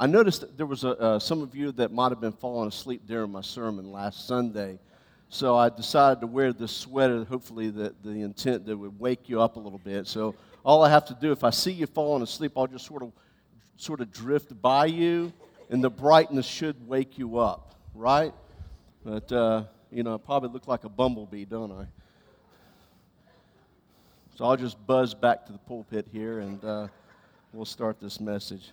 I noticed that there was a, uh, some of you that might have been falling asleep during my sermon last Sunday. So I decided to wear this sweater, hopefully the, the intent that would wake you up a little bit. So all I have to do, if I see you falling asleep, I'll just sort of, sort of drift by you, and the brightness should wake you up, right? But, uh, you know, I probably look like a bumblebee, don't I? So I'll just buzz back to the pulpit here, and uh, we'll start this message.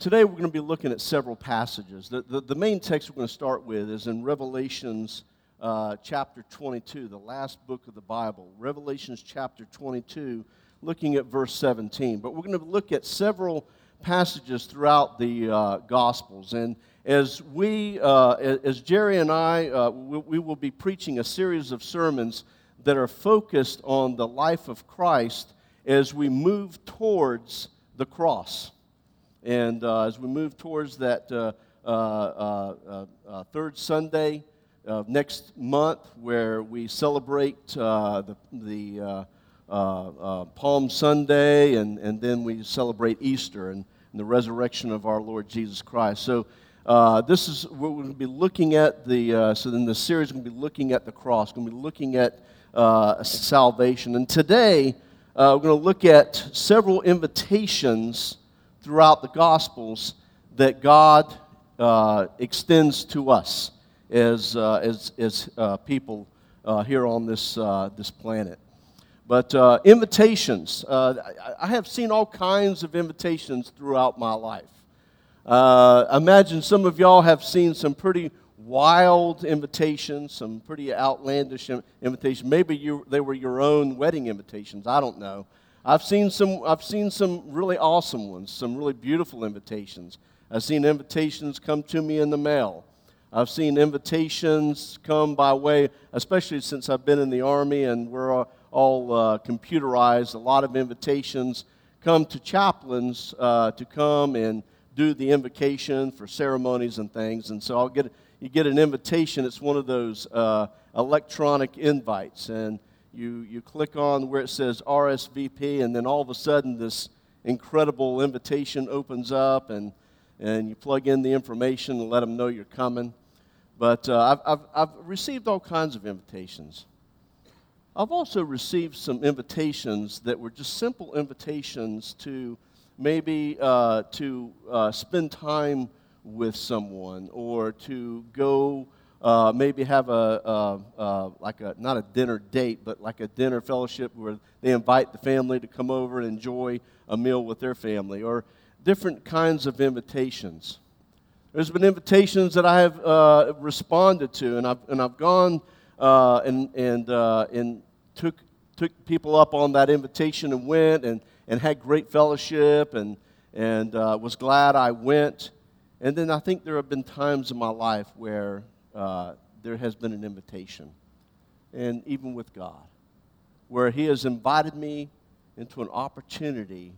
Today we're going to be looking at several passages. The, the, the main text we're going to start with is in Revelations uh, chapter 22, the last book of the Bible. Revelations chapter 22, looking at verse 17. But we're going to look at several passages throughout the uh, Gospels. And as we, uh, as Jerry and I, uh, we, we will be preaching a series of sermons that are focused on the life of Christ as we move towards the cross. And uh, as we move towards that uh, uh, uh, third Sunday of next month, where we celebrate the, the Palm Sunday and, and then we celebrate Easter and, and the resurrection of our Lord Jesus Christ. So, uh, this is what we're going to be looking at. The uh, so in the series, we're going to be looking at the cross. We're going to be looking at uh, salvation. And today, we're going to look at several invitations throughout the Gospels that God uh, extends to us as, uh, as, as uh, people uh, here on this, uh, this planet. But uh, invitations, I, I, have seen all kinds of invitations throughout my life. imagine some of y'all have seen some pretty wild invitations, some pretty outlandish invitations. Maybe you, they were your own wedding invitations. I don't know. I've seen some, I've seen some really awesome ones, some really beautiful invitations. I've seen invitations come to me in the mail. I've seen invitations come by way, especially since I've been in the Army and we're all, uh, computerized, a lot of invitations come to chaplains uh, to come and do the invocation for ceremonies and things. And so I'll get, you get an invitation, it's one of those uh, electronic invites. And you, you click on where it says RSVP, and then all of a sudden this incredible invitation opens up, and, and you plug in the information and let them know you're coming. But uh, I've, I've, I've received all kinds of invitations. I've also received some invitations that were just simple invitations to maybe uh, to uh, spend time with someone or to go uh, maybe have a, like a not a dinner date, but like a dinner fellowship where they invite the family to come over and enjoy a meal with their family, or different kinds of invitations. There's been invitations that I have uh, responded to, and I've, and I've gone uh, and, and, uh, and took, took people up on that invitation and went and, and had great fellowship and, and was glad I went. And then I think there have been times in my life where uh, there has been an invitation, and even with God, where He has invited me into an opportunity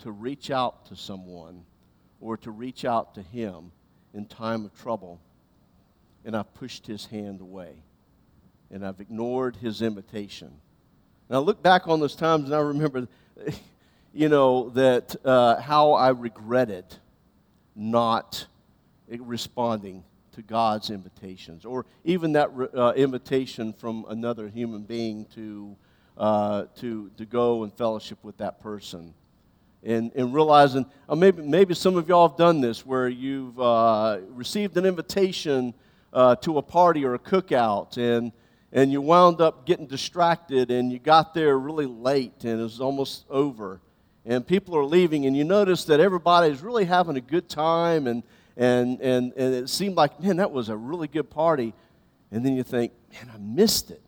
to reach out to someone or to reach out to Him in time of trouble, and I've pushed His hand away, and I've ignored His invitation. Now, I look back on those times, and I remember, you know, that uh, how I regretted not responding to God's invitations, or even that uh, invitation from another human being to, uh, to, to go and fellowship with that person. And, and realizing, uh, maybe, maybe some of y'all have done this where you've uh, received an invitation uh, to a party or a cookout, and, and you wound up getting distracted, and you got there really late, and it was almost over. And people are leaving, and you notice that everybody's really having a good time, and and, and, and it seemed like, man, that was a really good party. And then you think, man, I missed it.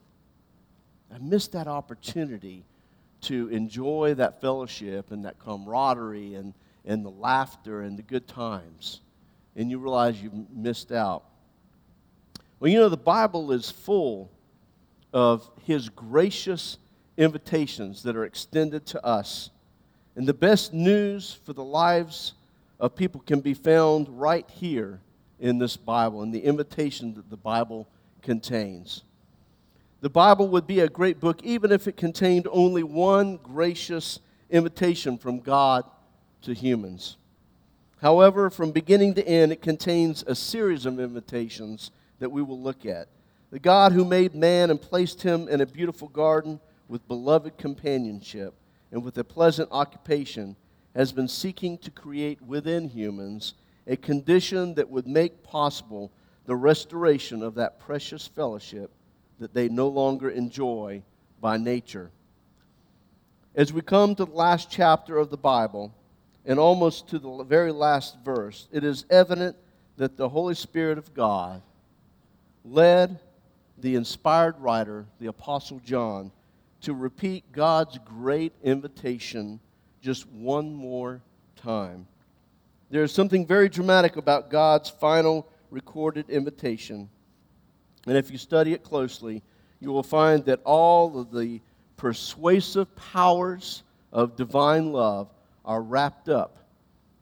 I missed that opportunity to enjoy that fellowship and that camaraderie and, and the laughter and the good times. And you realize you missed out. Well, you know, the Bible is full of His gracious invitations that are extended to us. And the best news for the lives of people can be found right here in this Bible, and the invitation that the Bible contains. The Bible would be a great book even if it contained only one gracious invitation from God to humans. However, from beginning to end, it contains a series of invitations that we will look at. The God who made man and placed him in a beautiful garden with beloved companionship and with a pleasant occupation has been seeking to create within humans a condition that would make possible the restoration of that precious fellowship that they no longer enjoy by nature. As we come to the last chapter of the Bible, and almost to the very last verse, it is evident that the Holy Spirit of God led the inspired writer, the Apostle John, to repeat God's great invitation just one more time. There is something very dramatic about God's final recorded invitation. And if you study it closely, you will find that all of the persuasive powers of divine love are wrapped up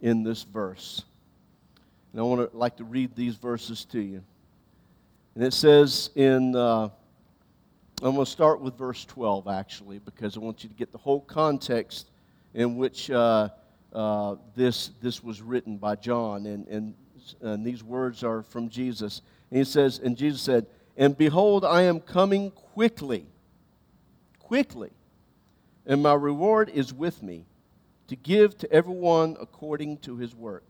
in this verse. And I want to like to read these verses to you. And it says in, uh, I'm going to start with verse 12 actually, because I want you to get the whole context in which uh, uh, this, this was written by John. And, and, and these words are from Jesus. And he says, and Jesus said, And behold, I am coming quickly, quickly, and my reward is with me to give to everyone according to his work.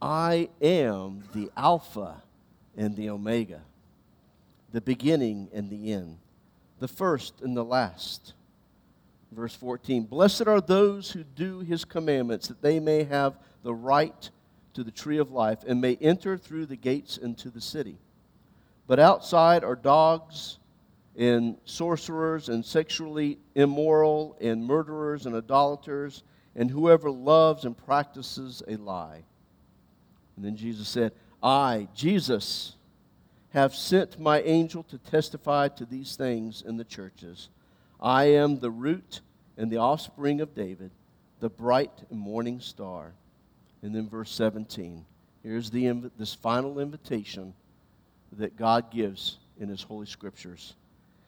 I am the Alpha and the Omega, the beginning and the end, the first and the last. Verse 14 Blessed are those who do his commandments, that they may have the right to the tree of life and may enter through the gates into the city. But outside are dogs and sorcerers and sexually immoral and murderers and idolaters and whoever loves and practices a lie. And then Jesus said, I, Jesus, have sent my angel to testify to these things in the churches. I am the root and the offspring of David, the bright morning star. And then verse 17. Here's the, this final invitation that God gives in His Holy Scriptures.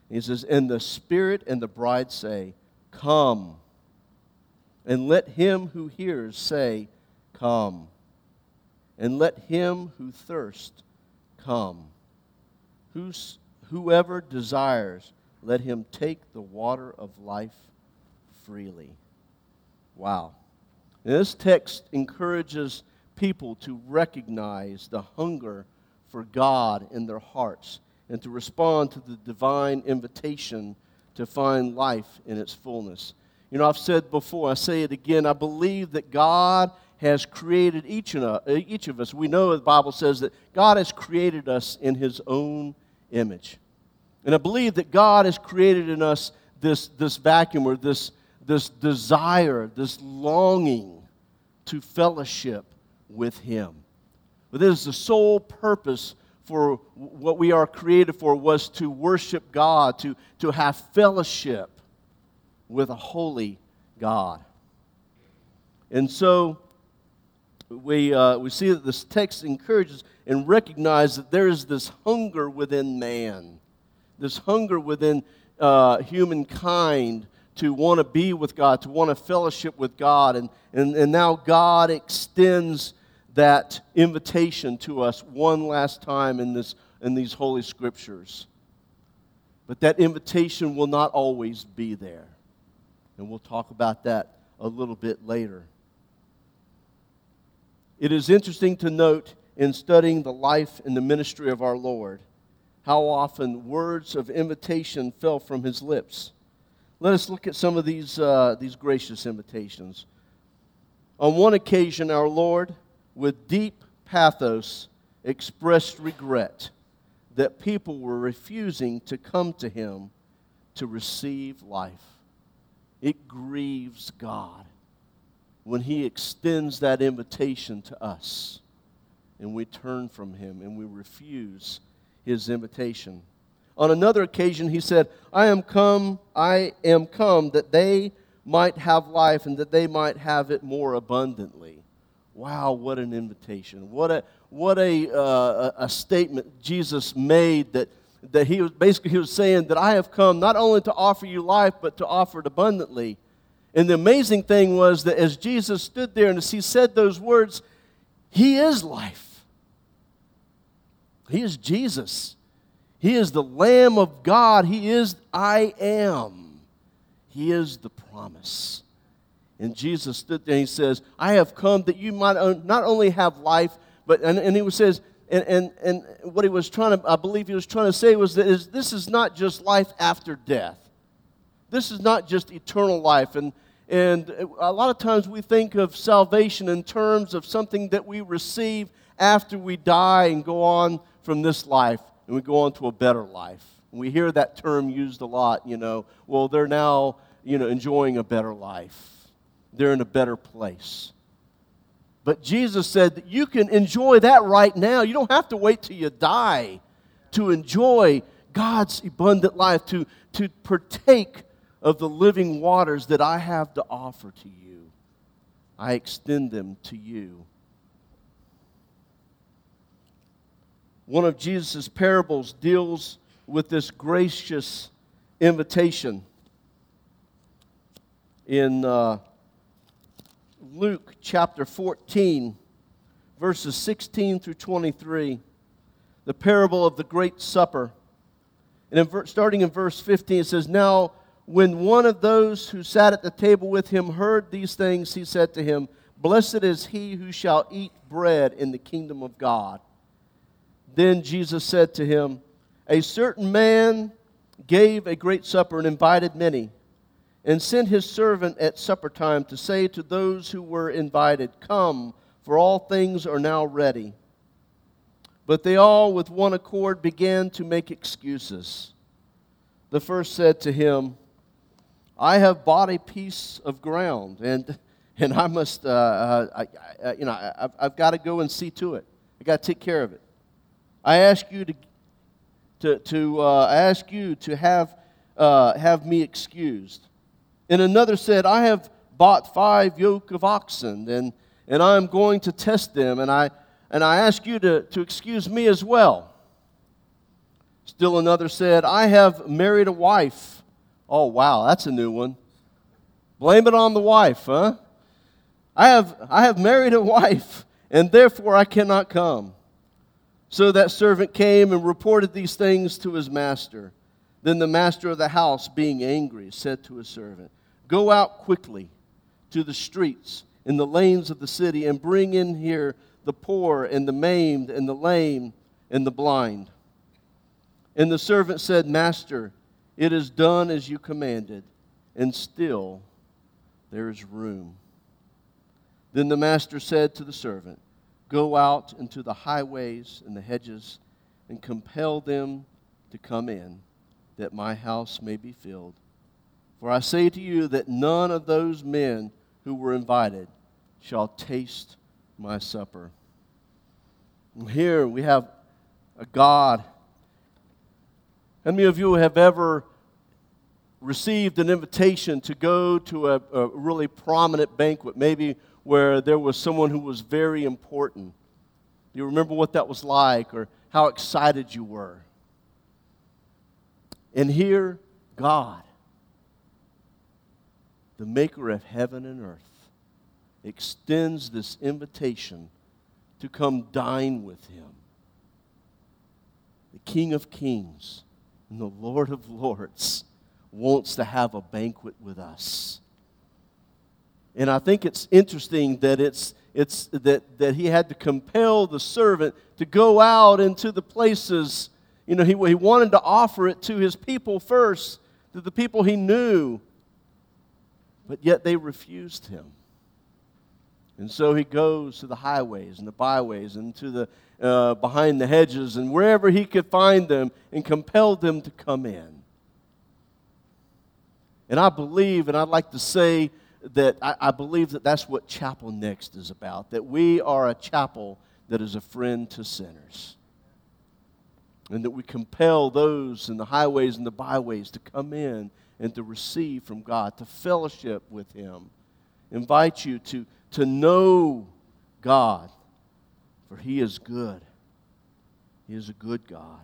He says, And the Spirit and the bride say, Come. And let him who hears say, Come. And let him who thirsts come. Who's, whoever desires, let him take the water of life freely. Wow. And this text encourages people to recognize the hunger for God in their hearts and to respond to the divine invitation to find life in its fullness. You know, I've said before, I say it again, I believe that God has created each, uh, each of us. We know the Bible says that God has created us in His own image. And I believe that God has created in us this, this vacuum or this, this desire, this longing to fellowship with Him. But this is the sole purpose for what we are created for was to worship God, to, to have fellowship with a holy God. And so we, uh, we see that this text encourages and recognizes that there is this hunger within man, this hunger within uh, humankind to want to be with God, to want to fellowship with God. And, and, and now God extends that invitation to us one last time in, this, in these holy scriptures. But that invitation will not always be there. And we'll talk about that a little bit later. It is interesting to note in studying the life and the ministry of our Lord how often words of invitation fell from his lips. Let us look at some of these, uh, these gracious invitations. On one occasion, our Lord, with deep pathos, expressed regret that people were refusing to come to him to receive life. It grieves God when He extends that invitation to us and we turn from Him and we refuse His invitation. On another occasion, He said, I am come, I am come that they might have life and that they might have it more abundantly. Wow, what an invitation. What a, what a, uh, a statement Jesus made that, that he was basically he was saying that I have come not only to offer you life, but to offer it abundantly. And the amazing thing was that as Jesus stood there and as he said those words, He is life. He is Jesus. He is the Lamb of God. He is I am. He is the promise. And Jesus stood there and he says, I have come that you might not only have life, but, and, and he says, and, and, and what he was trying to, I believe he was trying to say was that is, this is not just life after death. This is not just eternal life. And, and a lot of times we think of salvation in terms of something that we receive after we die and go on from this life and we go on to a better life. We hear that term used a lot, you know, well, they're now, you know, enjoying a better life. They're in a better place. But Jesus said that you can enjoy that right now. You don't have to wait till you die to enjoy God's abundant life, to, to partake of the living waters that I have to offer to you. I extend them to you. One of Jesus' parables deals with this gracious invitation in. Uh, Luke chapter 14, verses 16 through 23, the parable of the Great Supper. And in, starting in verse 15, it says, Now, when one of those who sat at the table with him heard these things, he said to him, Blessed is he who shall eat bread in the kingdom of God. Then Jesus said to him, A certain man gave a great supper and invited many and sent his servant at supper time to say to those who were invited, Come, for all things are now ready. But they all, with one accord, began to make excuses. The first said to him, I have bought a piece of ground, and, and I must, uh, uh, I, I, you know, I, I've, I've got to go and see to it. I've got to take care of it. I ask you to, to, to uh, I ask you to have, uh, have me excused. And another said, I have bought five yoke of oxen, and, and I am going to test them, and I, and I ask you to, to excuse me as well. Still another said, I have married a wife. Oh, wow, that's a new one. Blame it on the wife, huh? I have, I have married a wife, and therefore I cannot come. So that servant came and reported these things to his master. Then the master of the house, being angry, said to his servant, Go out quickly to the streets and the lanes of the city and bring in here the poor and the maimed and the lame and the blind. And the servant said, Master, it is done as you commanded, and still there is room. Then the master said to the servant, Go out into the highways and the hedges and compel them to come in, that my house may be filled. For I say to you that none of those men who were invited shall taste my supper. And here we have a God. How many of you have ever received an invitation to go to a, a really prominent banquet, maybe where there was someone who was very important? Do you remember what that was like or how excited you were? And here, God the maker of heaven and earth, extends this invitation to come dine with him. The King of Kings and the Lord of Lords wants to have a banquet with us. And I think it's interesting that it's, it's that, that he had to compel the servant to go out into the places. You know, he, he wanted to offer it to his people first, to the people he knew but yet they refused him. And so he goes to the highways and the byways and to the uh, behind the hedges and wherever he could find them and compelled them to come in. And I believe, and I'd like to say that I, I believe that that's what Chapel Next is about, that we are a chapel that is a friend to sinners. And that we compel those in the highways and the byways to come in and to receive from God, to fellowship with Him. Invite you to, to know God, for He is good. He is a good God.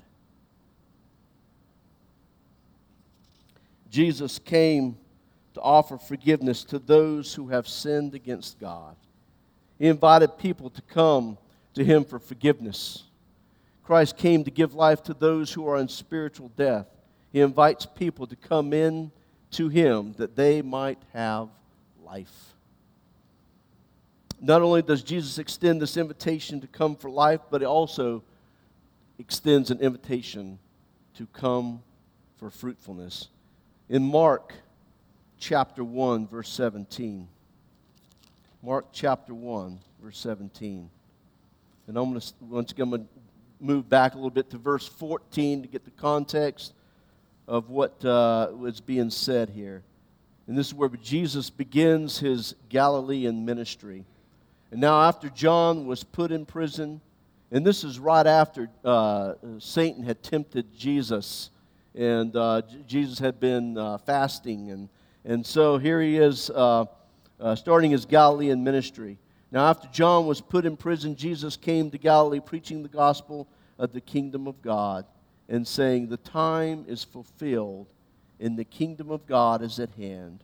Jesus came to offer forgiveness to those who have sinned against God. He invited people to come to him for forgiveness. Christ came to give life to those who are in spiritual death. He invites people to come in to him that they might have life. Not only does Jesus extend this invitation to come for life, but he also extends an invitation to come for fruitfulness. In Mark chapter 1, verse 17. Mark chapter 1, verse 17. And I'm going to, once again, I'm going to move back a little bit to verse 14 to get the context of what uh, was being said here. And this is where Jesus begins his Galilean ministry. And now, after John was put in prison, and this is right after uh, Satan had tempted Jesus, and uh, Jesus had been uh, fasting. And, and so here he is uh, uh, starting his Galilean ministry. Now, after John was put in prison, Jesus came to Galilee preaching the gospel of the kingdom of God and saying, The time is fulfilled and the kingdom of God is at hand.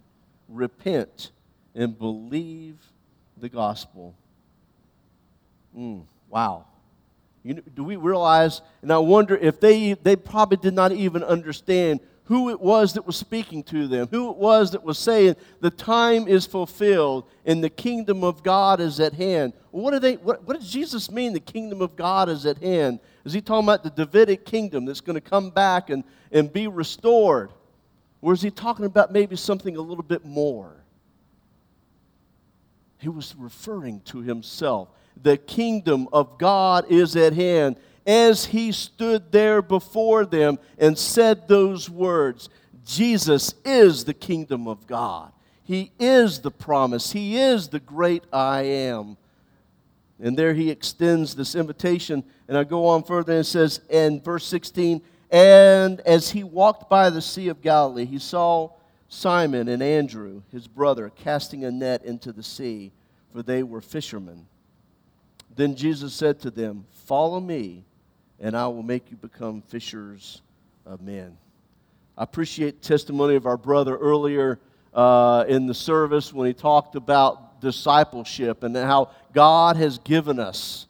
Repent and believe the gospel. Mm, wow. You know, do we realize? And I wonder if they, they probably did not even understand who it was that was speaking to them, who it was that was saying, The time is fulfilled and the kingdom of God is at hand. What, do they, what, what does Jesus mean, the kingdom of God is at hand? Is he talking about the Davidic kingdom that's going to come back and, and be restored? Or is he talking about maybe something a little bit more? He was referring to himself the kingdom of God is at hand. As he stood there before them and said those words, Jesus is the kingdom of God. He is the promise. He is the great I am. And there he extends this invitation. And I go on further and it says, in verse 16, and as he walked by the Sea of Galilee, he saw Simon and Andrew, his brother, casting a net into the sea, for they were fishermen. Then Jesus said to them, Follow me, and I will make you become fishers of men. I appreciate testimony of our brother earlier uh, in the service when he talked about discipleship and how God has given us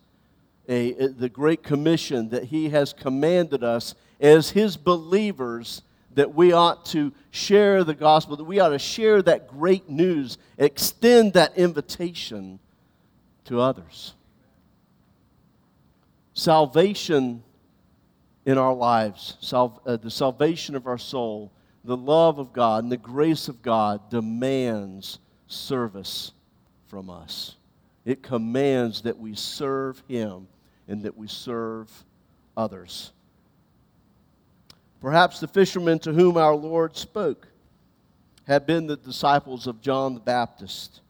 a, a, the great commission that he has commanded us as his believers that we ought to share the gospel, that we ought to share that great news, extend that invitation to others salvation in our lives, sal- uh, the salvation of our soul, the love of God, and the grace of God demands service from us. It commands that we serve Him and that we serve others. Perhaps the fishermen to whom our Lord spoke had been the disciples of John the Baptist.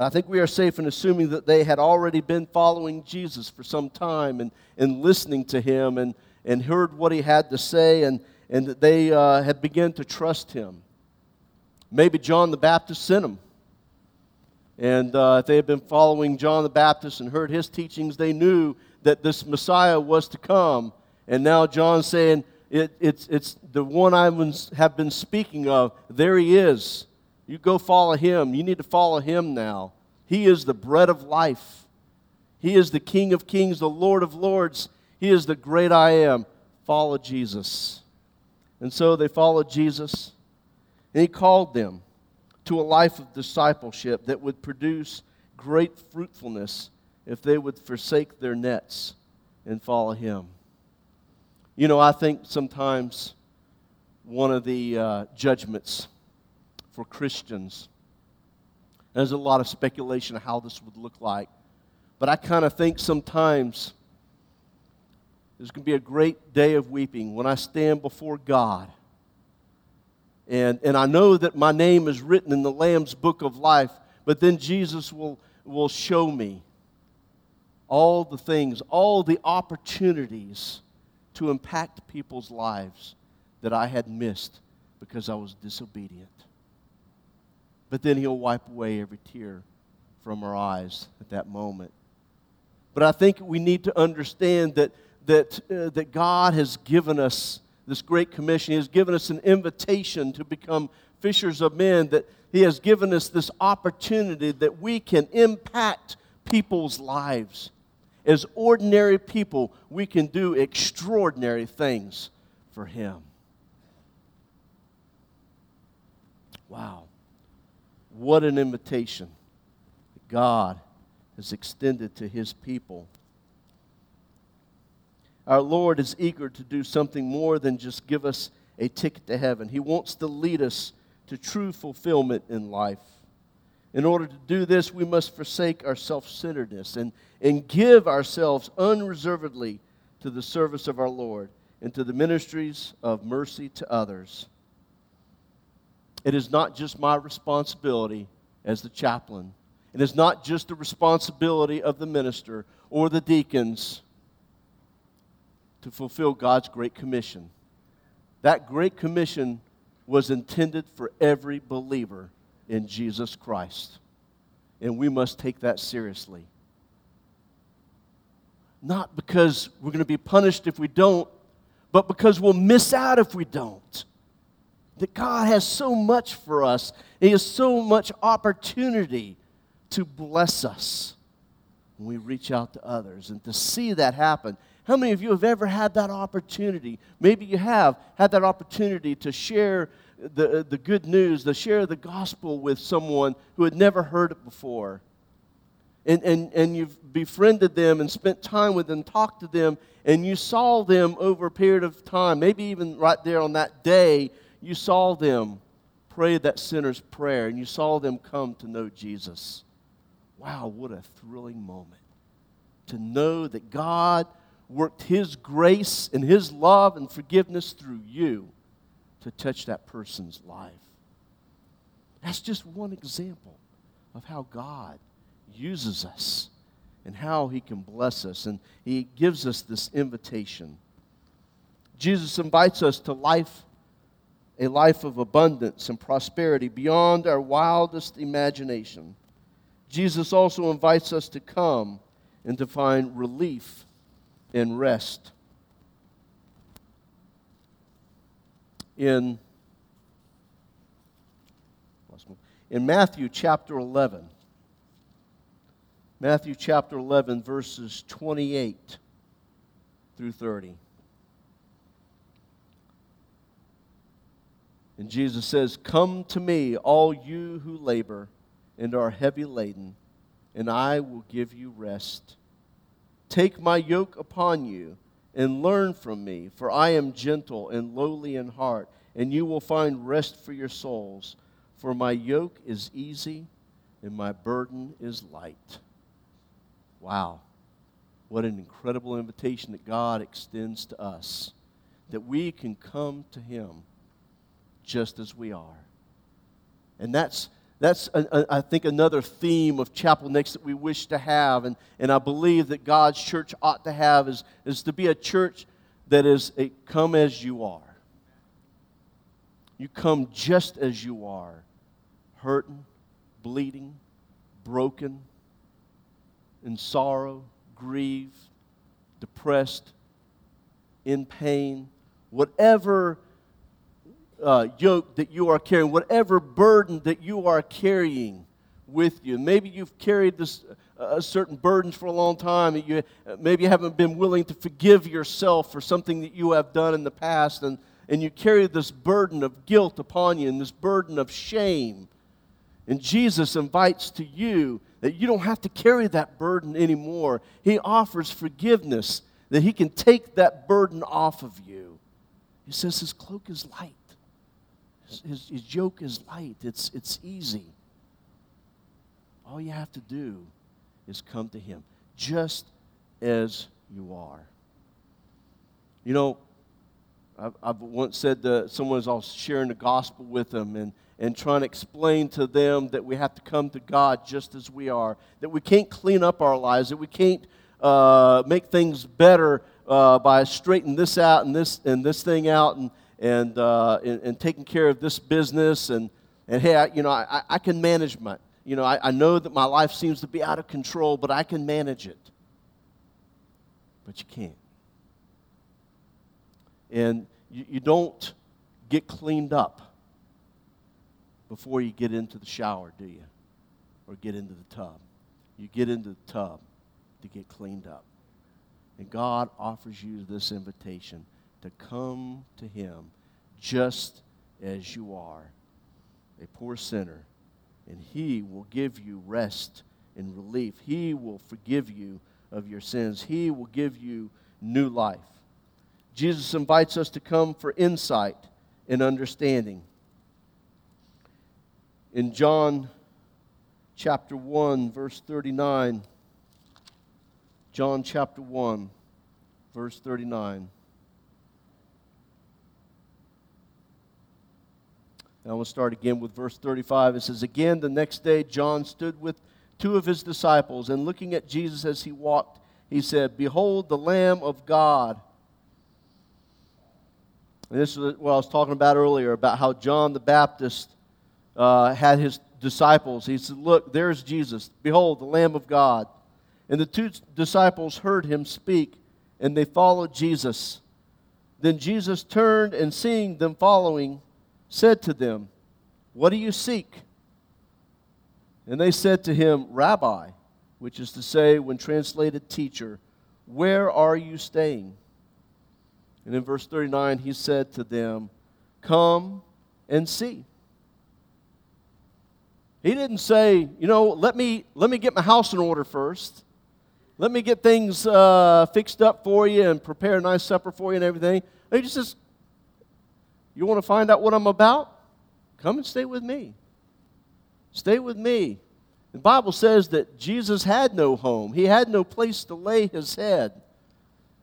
I think we are safe in assuming that they had already been following Jesus for some time and, and listening to him and, and heard what he had to say and, and that they uh, had begun to trust him. Maybe John the Baptist sent them. And uh, if they had been following John the Baptist and heard his teachings, they knew that this Messiah was to come. And now John's saying, it, it's, it's the one I have been speaking of. There he is. You go follow him. You need to follow him now. He is the bread of life. He is the King of kings, the Lord of lords. He is the great I am. Follow Jesus. And so they followed Jesus, and he called them to a life of discipleship that would produce great fruitfulness if they would forsake their nets and follow him. You know, I think sometimes one of the uh, judgments for Christians. There's a lot of speculation of how this would look like. But I kind of think sometimes there's going to be a great day of weeping when I stand before God. And, and I know that my name is written in the Lamb's book of life, but then Jesus will, will show me all the things, all the opportunities to impact people's lives that I had missed because I was disobedient but then He'll wipe away every tear from our eyes at that moment. But I think we need to understand that, that, uh, that God has given us this great commission. He has given us an invitation to become fishers of men, that He has given us this opportunity that we can impact people's lives. As ordinary people, we can do extraordinary things for Him. Wow. What an invitation that God has extended to His people. Our Lord is eager to do something more than just give us a ticket to heaven. He wants to lead us to true fulfillment in life. In order to do this, we must forsake our self centeredness and, and give ourselves unreservedly to the service of our Lord and to the ministries of mercy to others. It is not just my responsibility as the chaplain, it is not just the responsibility of the minister or the deacons to fulfill God's great commission. That great commission was intended for every believer in Jesus Christ. And we must take that seriously. Not because we're going to be punished if we don't, but because we'll miss out if we don't. That God has so much for us, He has so much opportunity to bless us when we reach out to others. And to see that happen, how many of you have ever had that opportunity? Maybe you have had that opportunity to share the, the good news, to share the gospel with someone who had never heard it before. And, and, and you've befriended them and spent time with them, talked to them, and you saw them over a period of time, maybe even right there on that day, you saw them pray that sinner's prayer and you saw them come to know Jesus. Wow, what a thrilling moment to know that God worked His grace and His love and forgiveness through you to touch that person's life. That's just one example of how God uses us and how He can bless us. And He gives us this invitation. Jesus invites us to life, a life of abundance and prosperity beyond our wildest imagination. Jesus also invites us to come and to find relief and rest. In, in Matthew chapter 11, Matthew chapter 11, verses 28 through 30. And Jesus says, Come to me, all you who labor and are heavy laden, and I will give you rest. Take my yoke upon you and learn from me, for I am gentle and lowly in heart, and you will find rest for your souls. For my yoke is easy and my burden is light. Wow. What an incredible invitation that God extends to us that we can come to Him just as we are. And that's that's, a, a, I think, another theme of Chapel Next that we wish to have, and, and I believe that God's church ought to have is, is to be a church that is a come as you are. You come just as you are, hurting, bleeding, broken, in sorrow, grieved, depressed, in pain, whatever uh, yoke that you are carrying, whatever burden that you are carrying with you. Maybe you've carried this uh, certain burdens for a long time. You uh, maybe you haven't been willing to forgive yourself for something that you have done in the past, and, and you carry this burden of guilt upon you and this burden of shame. And Jesus invites to you that you don't have to carry that burden anymore. He offers forgiveness that He can take that burden off of you. He says His cloak is light his, his yoke is light, it's, it's easy. All you have to do is come to him, just as you are. You know, I've, I've once said that someone was all sharing the gospel with them and, and trying to explain to them that we have to come to God just as we are, that we can't clean up our lives, that we can't uh, make things better uh, by straightening this out and this and this thing out and, and, uh, and, and, taking care of this business. And, and hey, I, you know, I, I can manage my, you know, I, I know that my life seems to be out of control, but I can manage it. But you can't. And you, you don't get cleaned up before you get into the shower, do you? Or get into the tub. you get into the tub to get cleaned up. And God offers you this invitation to come to Him just as you are, a poor sinner, and He will give you rest and relief. He will forgive you of your sins, He will give you new life. Jesus invites us to come for insight and understanding. In John chapter 1, verse 39, John chapter 1, verse 39. And I will start again with verse 35. It says, Again, the next day, John stood with two of his disciples, and looking at Jesus as he walked, he said, Behold, the Lamb of God. And this is what I was talking about earlier about how John the Baptist uh, had his disciples. He said, Look, there's Jesus. Behold, the Lamb of God. And the two disciples heard him speak, and they followed Jesus. Then Jesus turned and seeing them following, said to them, What do you seek? And they said to him, Rabbi, which is to say, when translated teacher, where are you staying? And in verse 39, he said to them, Come and see. He didn't say, you know, let me, let me get my house in order first. Let me get things uh, fixed up for you and prepare a nice supper for you and everything. He just says, You want to find out what I'm about? Come and stay with me. Stay with me. The Bible says that Jesus had no home, he had no place to lay his head.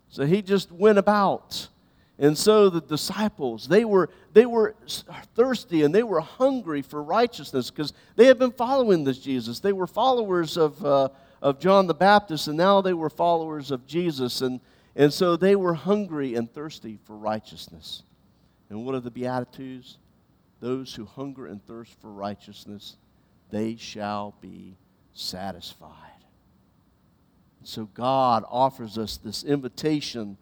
So he just went about. And so the disciples, they were, they were thirsty and they were hungry for righteousness because they had been following this Jesus. They were followers of, uh, of John the Baptist and now they were followers of Jesus. And, and so they were hungry and thirsty for righteousness. And what are the Beatitudes? Those who hunger and thirst for righteousness, they shall be satisfied. So God offers us this invitation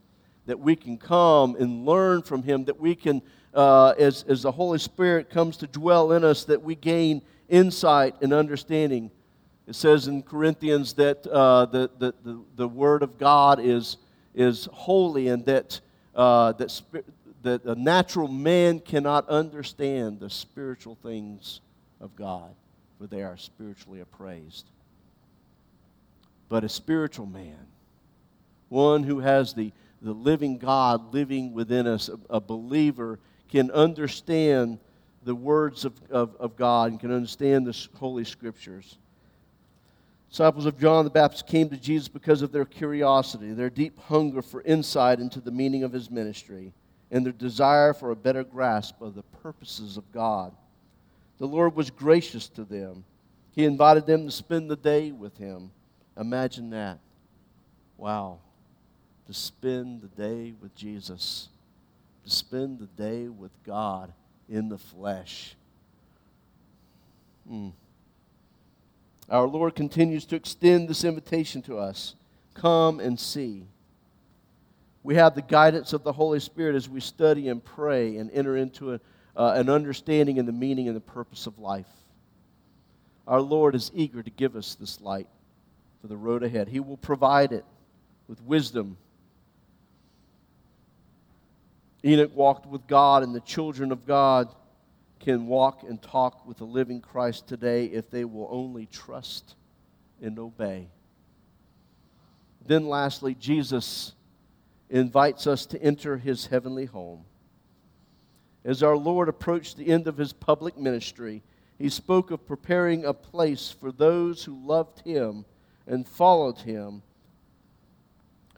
that we can come and learn from Him, that we can, uh, as, as the Holy Spirit comes to dwell in us, that we gain insight and understanding. It says in Corinthians that uh, the, the, the, the, Word of God is, is holy and that, uh, that, that a natural man cannot understand the spiritual things of God, for they are spiritually appraised. But a spiritual man, one who has the the living God living within us, a, a believer, can understand the words of, of, of God and can understand the Holy Scriptures. Disciples of John the Baptist came to Jesus because of their curiosity, their deep hunger for insight into the meaning of his ministry, and their desire for a better grasp of the purposes of God. The Lord was gracious to them. He invited them to spend the day with him. Imagine that. Wow to spend the day with Jesus, to spend the day with God in the flesh. Mm. Our Lord continues to extend this invitation to us come and see. We have the guidance of the Holy Spirit as we study and pray and enter into a, uh, an understanding and the meaning and the purpose of life. Our Lord is eager to give us this light for the road ahead. He will provide it with wisdom Enoch walked with God, and the children of God can walk and talk with the living Christ today if they will only trust and obey. Then, lastly, Jesus invites us to enter his heavenly home. As our Lord approached the end of his public ministry, he spoke of preparing a place for those who loved him and followed him.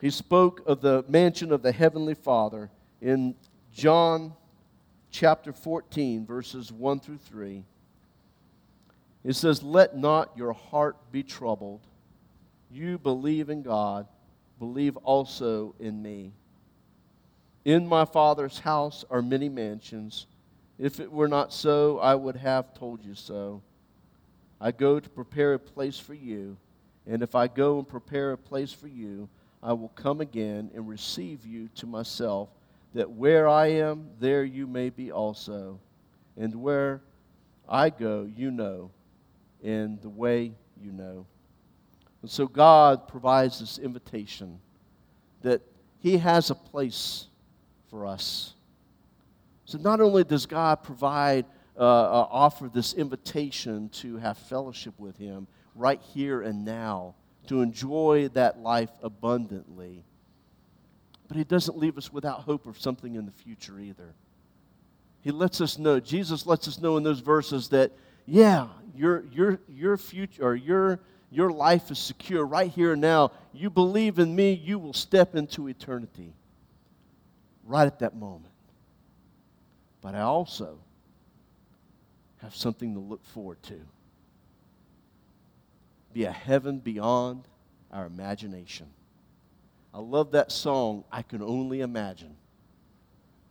He spoke of the mansion of the Heavenly Father in John chapter 14, verses 1 through 3. It says, Let not your heart be troubled. You believe in God, believe also in me. In my Father's house are many mansions. If it were not so, I would have told you so. I go to prepare a place for you, and if I go and prepare a place for you, I will come again and receive you to myself that where I am, there you may be also. And where I go, you know, and the way you know. And so God provides this invitation that He has a place for us. So not only does God provide, uh, uh, offer this invitation to have fellowship with Him right here and now, to enjoy that life abundantly, but He doesn't leave us without hope of something in the future either. He lets us know, Jesus lets us know in those verses that, yeah, your, your, your future or your your life is secure right here and now. You believe in me, you will step into eternity right at that moment. But I also have something to look forward to. Be a heaven beyond our imagination. I love that song, I Can Only Imagine.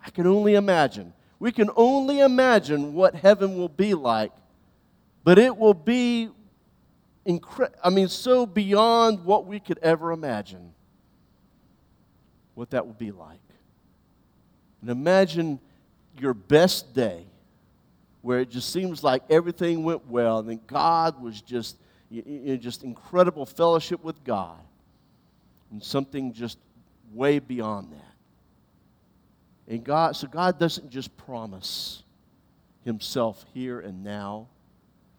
I can only imagine. We can only imagine what heaven will be like, but it will be incre- I mean, so beyond what we could ever imagine what that would be like. And imagine your best day where it just seems like everything went well and then God was just, just incredible fellowship with God and something just way beyond that. And God, so God doesn't just promise Himself here and now,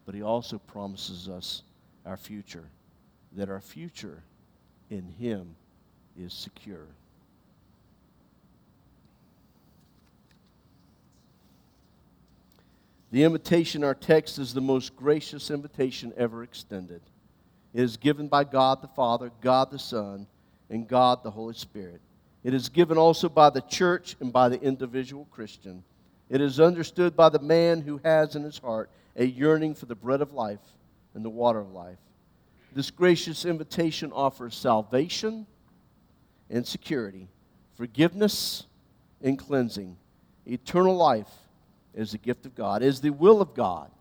but He also promises us our future, that our future in Him is secure. The invitation, our text, is the most gracious invitation ever extended. It is given by God the Father, God the Son, and God the Holy Spirit. It is given also by the church and by the individual Christian. It is understood by the man who has in his heart a yearning for the bread of life and the water of life. This gracious invitation offers salvation and security, forgiveness and cleansing, eternal life as the gift of God, as the will of God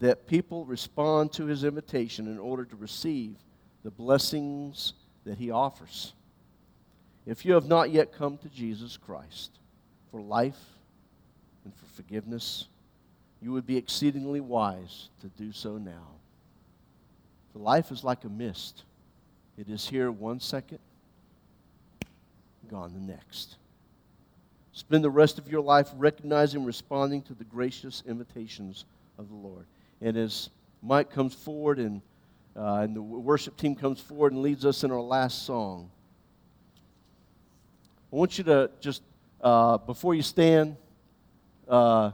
that people respond to his invitation in order to receive the blessings that he offers. If you have not yet come to Jesus Christ for life and for forgiveness, you would be exceedingly wise to do so now. For life is like a mist, it is here one second, gone the next. Spend the rest of your life recognizing and responding to the gracious invitations of the Lord. And as Mike comes forward and, uh, and the worship team comes forward and leads us in our last song, I want you to just, uh, before you stand, uh,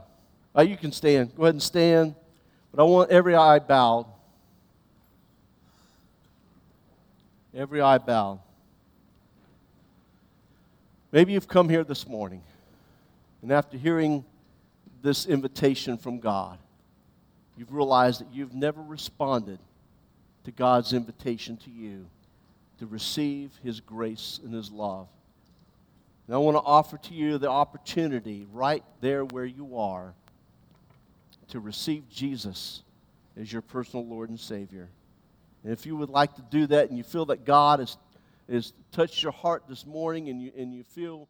uh, you can stand. Go ahead and stand. But I want every eye bowed. Every eye bowed. Maybe you've come here this morning, and after hearing this invitation from God, you've realized that you've never responded to God's invitation to you to receive His grace and His love. And I want to offer to you the opportunity right there where you are to receive Jesus as your personal Lord and Savior. And if you would like to do that and you feel that God has, has touched your heart this morning and you, and you feel